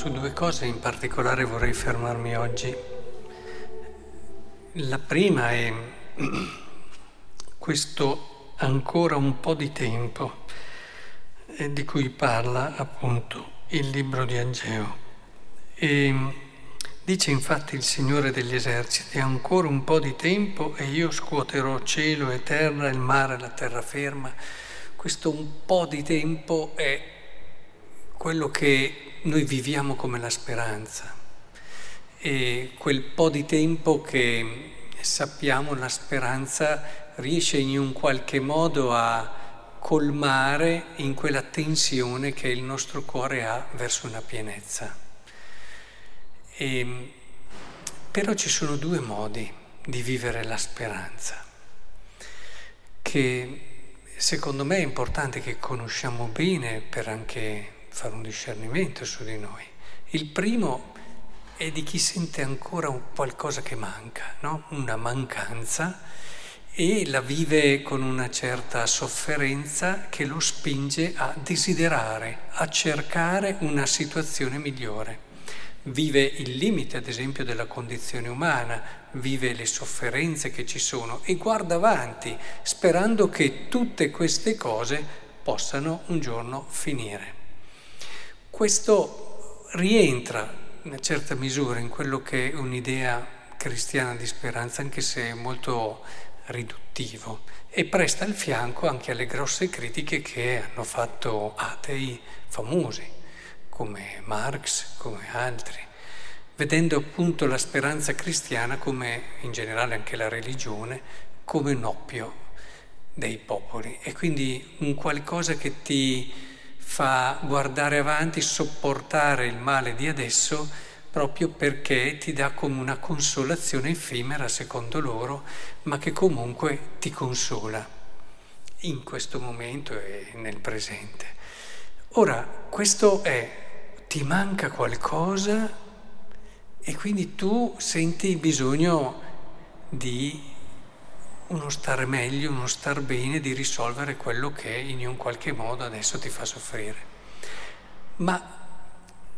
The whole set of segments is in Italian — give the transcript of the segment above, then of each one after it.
Su due cose in particolare vorrei fermarmi oggi. La prima è questo ancora un po' di tempo eh, di cui parla appunto il libro di Ageo. E dice infatti il Signore degli eserciti, ancora un po' di tempo e io scuoterò cielo e terra, il mare e la terraferma. Questo un po' di tempo è quello che noi viviamo come la speranza e quel po' di tempo che sappiamo la speranza riesce in un qualche modo a colmare in quella tensione che il nostro cuore ha verso una pienezza. E, però ci sono due modi di vivere la speranza, che secondo me è importante che conosciamo bene per anche fare un discernimento su di noi. Il primo è di chi sente ancora qualcosa che manca, no? una mancanza e la vive con una certa sofferenza che lo spinge a desiderare, a cercare una situazione migliore. Vive il limite, ad esempio, della condizione umana, vive le sofferenze che ci sono e guarda avanti, sperando che tutte queste cose possano un giorno finire. Questo rientra in una certa misura in quello che è un'idea cristiana di speranza, anche se molto riduttivo, e presta il fianco anche alle grosse critiche che hanno fatto atei famosi, come Marx, come altri, vedendo appunto la speranza cristiana come, in generale anche la religione, come un oppio dei popoli. E quindi un qualcosa che ti fa guardare avanti, sopportare il male di adesso proprio perché ti dà come una consolazione effimera secondo loro, ma che comunque ti consola in questo momento e nel presente. Ora, questo è, ti manca qualcosa e quindi tu senti bisogno di uno star meglio, uno star bene di risolvere quello che in un qualche modo adesso ti fa soffrire. Ma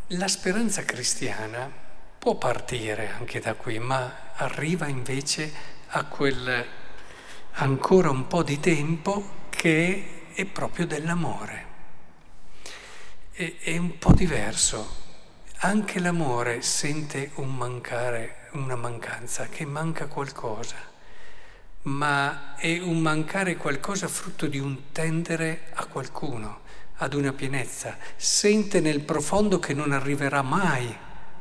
la speranza cristiana può partire anche da qui, ma arriva invece a quel ancora un po' di tempo che è proprio dell'amore. È, è un po' diverso. Anche l'amore sente un mancare, una mancanza, che manca qualcosa ma è un mancare qualcosa frutto di un tendere a qualcuno, ad una pienezza. Sente nel profondo che non arriverà mai,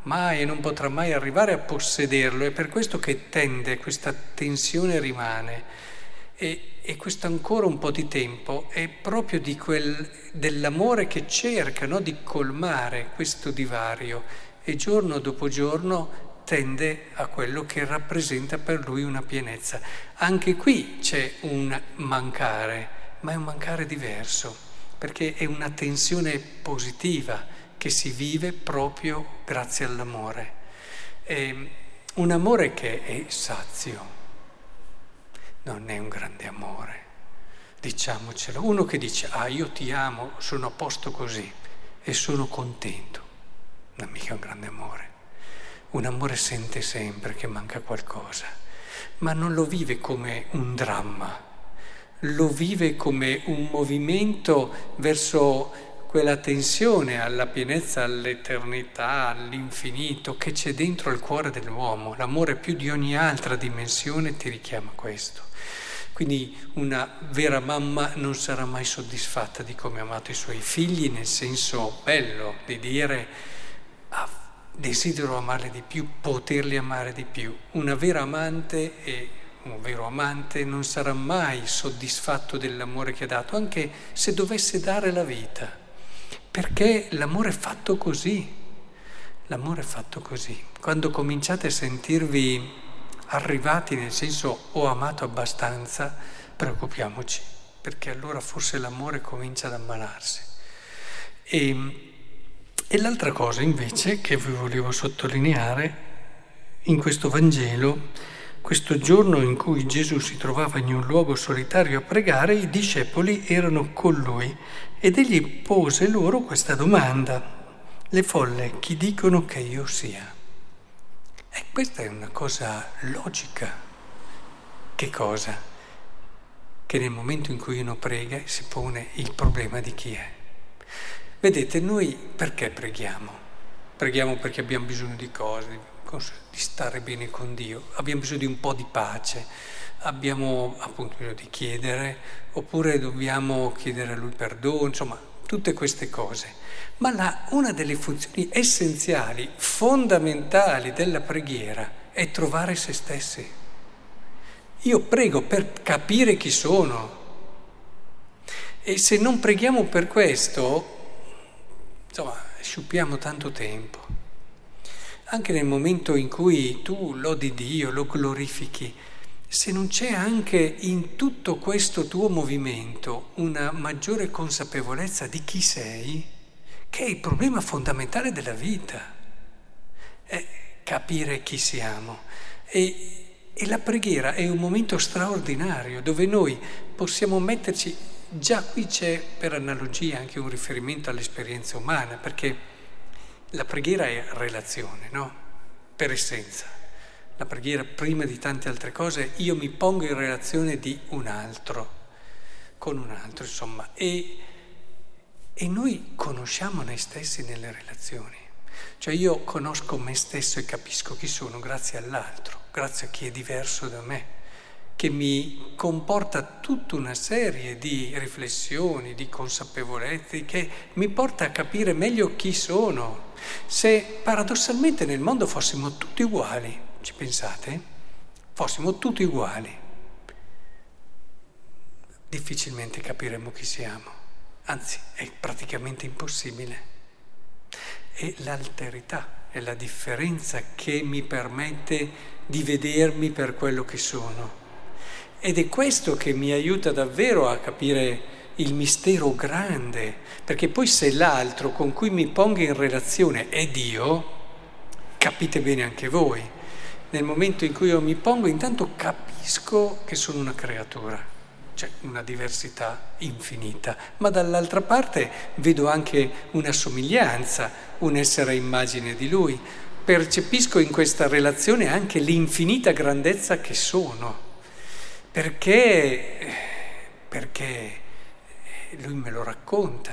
mai e non potrà mai arrivare a possederlo. È per questo che tende, questa tensione rimane. E, e questo ancora un po' di tempo è proprio di quel, dell'amore che cerca no? di colmare questo divario e giorno dopo giorno tende a quello che rappresenta per lui una pienezza. Anche qui c'è un mancare, ma è un mancare diverso, perché è una tensione positiva che si vive proprio grazie all'amore. È un amore che è sazio, non è un grande amore, diciamocelo. Uno che dice, ah io ti amo, sono a posto così e sono contento, non è mica un grande amore. Un amore sente sempre che manca qualcosa, ma non lo vive come un dramma, lo vive come un movimento verso quella tensione alla pienezza, all'eternità, all'infinito che c'è dentro il cuore dell'uomo. L'amore più di ogni altra dimensione ti richiama questo. Quindi una vera mamma non sarà mai soddisfatta di come ha amato i suoi figli, nel senso bello di dire desidero amarli di più, poterli amare di più. Una vera amante e un vero amante non sarà mai soddisfatto dell'amore che ha dato, anche se dovesse dare la vita, perché l'amore è fatto così. L'amore è fatto così. Quando cominciate a sentirvi arrivati nel senso ho amato abbastanza, preoccupiamoci, perché allora forse l'amore comincia ad ammalarsi. E e l'altra cosa invece che vi volevo sottolineare in questo Vangelo, questo giorno in cui Gesù si trovava in un luogo solitario a pregare, i discepoli erano con lui ed egli pose loro questa domanda. le folle chi dicono che io sia. E questa è una cosa logica. Che cosa? Che nel momento in cui uno prega si pone il problema di chi è. Vedete, noi perché preghiamo? Preghiamo perché abbiamo bisogno di cose, di stare bene con Dio, abbiamo bisogno di un po' di pace, abbiamo appunto bisogno di chiedere, oppure dobbiamo chiedere a Lui perdono, insomma, tutte queste cose. Ma la, una delle funzioni essenziali, fondamentali della preghiera è trovare se stessi. Io prego per capire chi sono. E se non preghiamo per questo, insomma, sciupiamo tanto tempo. Anche nel momento in cui tu lodi Dio, lo glorifichi, se non c'è anche in tutto questo tuo movimento una maggiore consapevolezza di chi sei, che è il problema fondamentale della vita, è capire chi siamo. E, e la preghiera è un momento straordinario dove noi possiamo metterci, già qui c'è per analogia anche un riferimento all'esperienza umana, perché la preghiera è relazione, no? Per essenza la preghiera prima di tante altre cose, io mi pongo in relazione di un altro, con un altro, insomma, e, e noi conosciamo noi stessi nelle relazioni. Cioè io conosco me stesso e capisco chi sono grazie all'altro, grazie a chi è diverso da me, che mi comporta tutta una serie di riflessioni, di consapevolezze, che mi porta a capire meglio chi sono. Se paradossalmente nel mondo fossimo tutti uguali, ci pensate? Fossimo tutti uguali, difficilmente capiremmo chi siamo, anzi è praticamente impossibile. È l'alterità, è la differenza che mi permette di vedermi per quello che sono. Ed è questo che mi aiuta davvero a capire il mistero grande, perché poi se l'altro con cui mi pongo in relazione è Dio, capite bene anche voi. Nel momento in cui io mi pongo, intanto capisco che sono una creatura, c'è una diversità infinita, ma dall'altra parte vedo anche una somiglianza, un essere a immagine di lui, percepisco in questa relazione anche l'infinita grandezza che sono, perché, perché lui me lo racconta,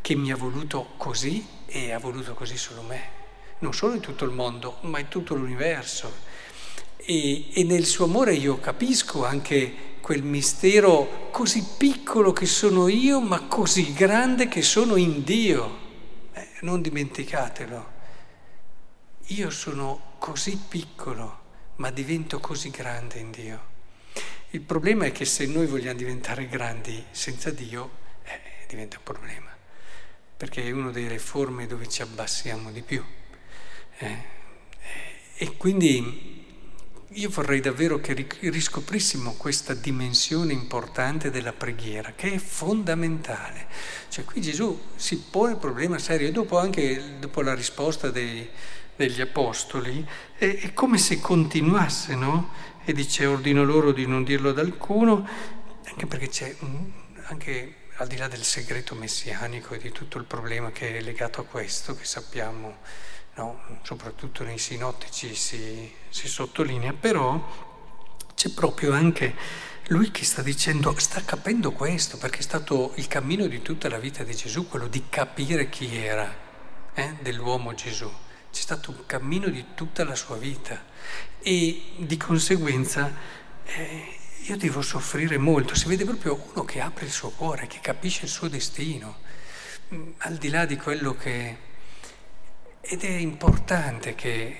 che mi ha voluto così e ha voluto così solo me non solo in tutto il mondo, ma in tutto l'universo. E, e, nel suo amore io capisco anche quel mistero così piccolo che sono io, ma così grande che sono in Dio. Eh, non dimenticatelo. Io sono così piccolo, ma divento così grande in Dio. Il problema è che se noi vogliamo diventare grandi senza Dio, eh, diventa un problema, perché è una delle forme dove ci abbassiamo di più. Eh, e quindi io vorrei davvero che riscoprissimo questa dimensione importante della preghiera, che è fondamentale. Cioè qui Gesù si pone il problema serio e dopo anche dopo la risposta dei, degli apostoli è, è, come se continuasse, no? E dice ordino loro di non dirlo ad alcuno, anche perché c'è anche al di là del segreto messianico e di tutto il problema che è legato a questo, che sappiamo no? soprattutto nei sinottici si, si sottolinea, però c'è proprio anche lui che sta dicendo, sta capendo questo, perché è stato il cammino di tutta la vita di Gesù, quello di capire chi era, eh, dell'uomo Gesù. C'è stato un cammino di tutta la sua vita e di conseguenza eh, io devo soffrire molto. Si vede proprio uno che apre il suo cuore, che capisce il suo destino, mm, al di là di quello che ed è importante che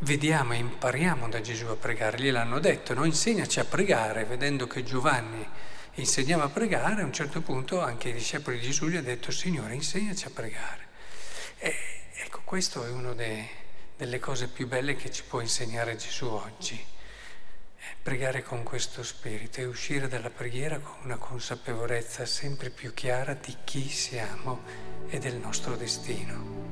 vediamo e impariamo da Gesù a pregare. Gliel'hanno detto, no? insegnaci a pregare, vedendo che Giovanni insegnava a pregare, a un certo punto anche i discepoli di Gesù gli hanno detto, Signore, insegnaci a pregare. E, ecco, questo è una delle cose più belle che ci può insegnare Gesù oggi. Pregare con questo spirito e uscire dalla preghiera con una consapevolezza sempre più chiara di chi siamo e del nostro destino.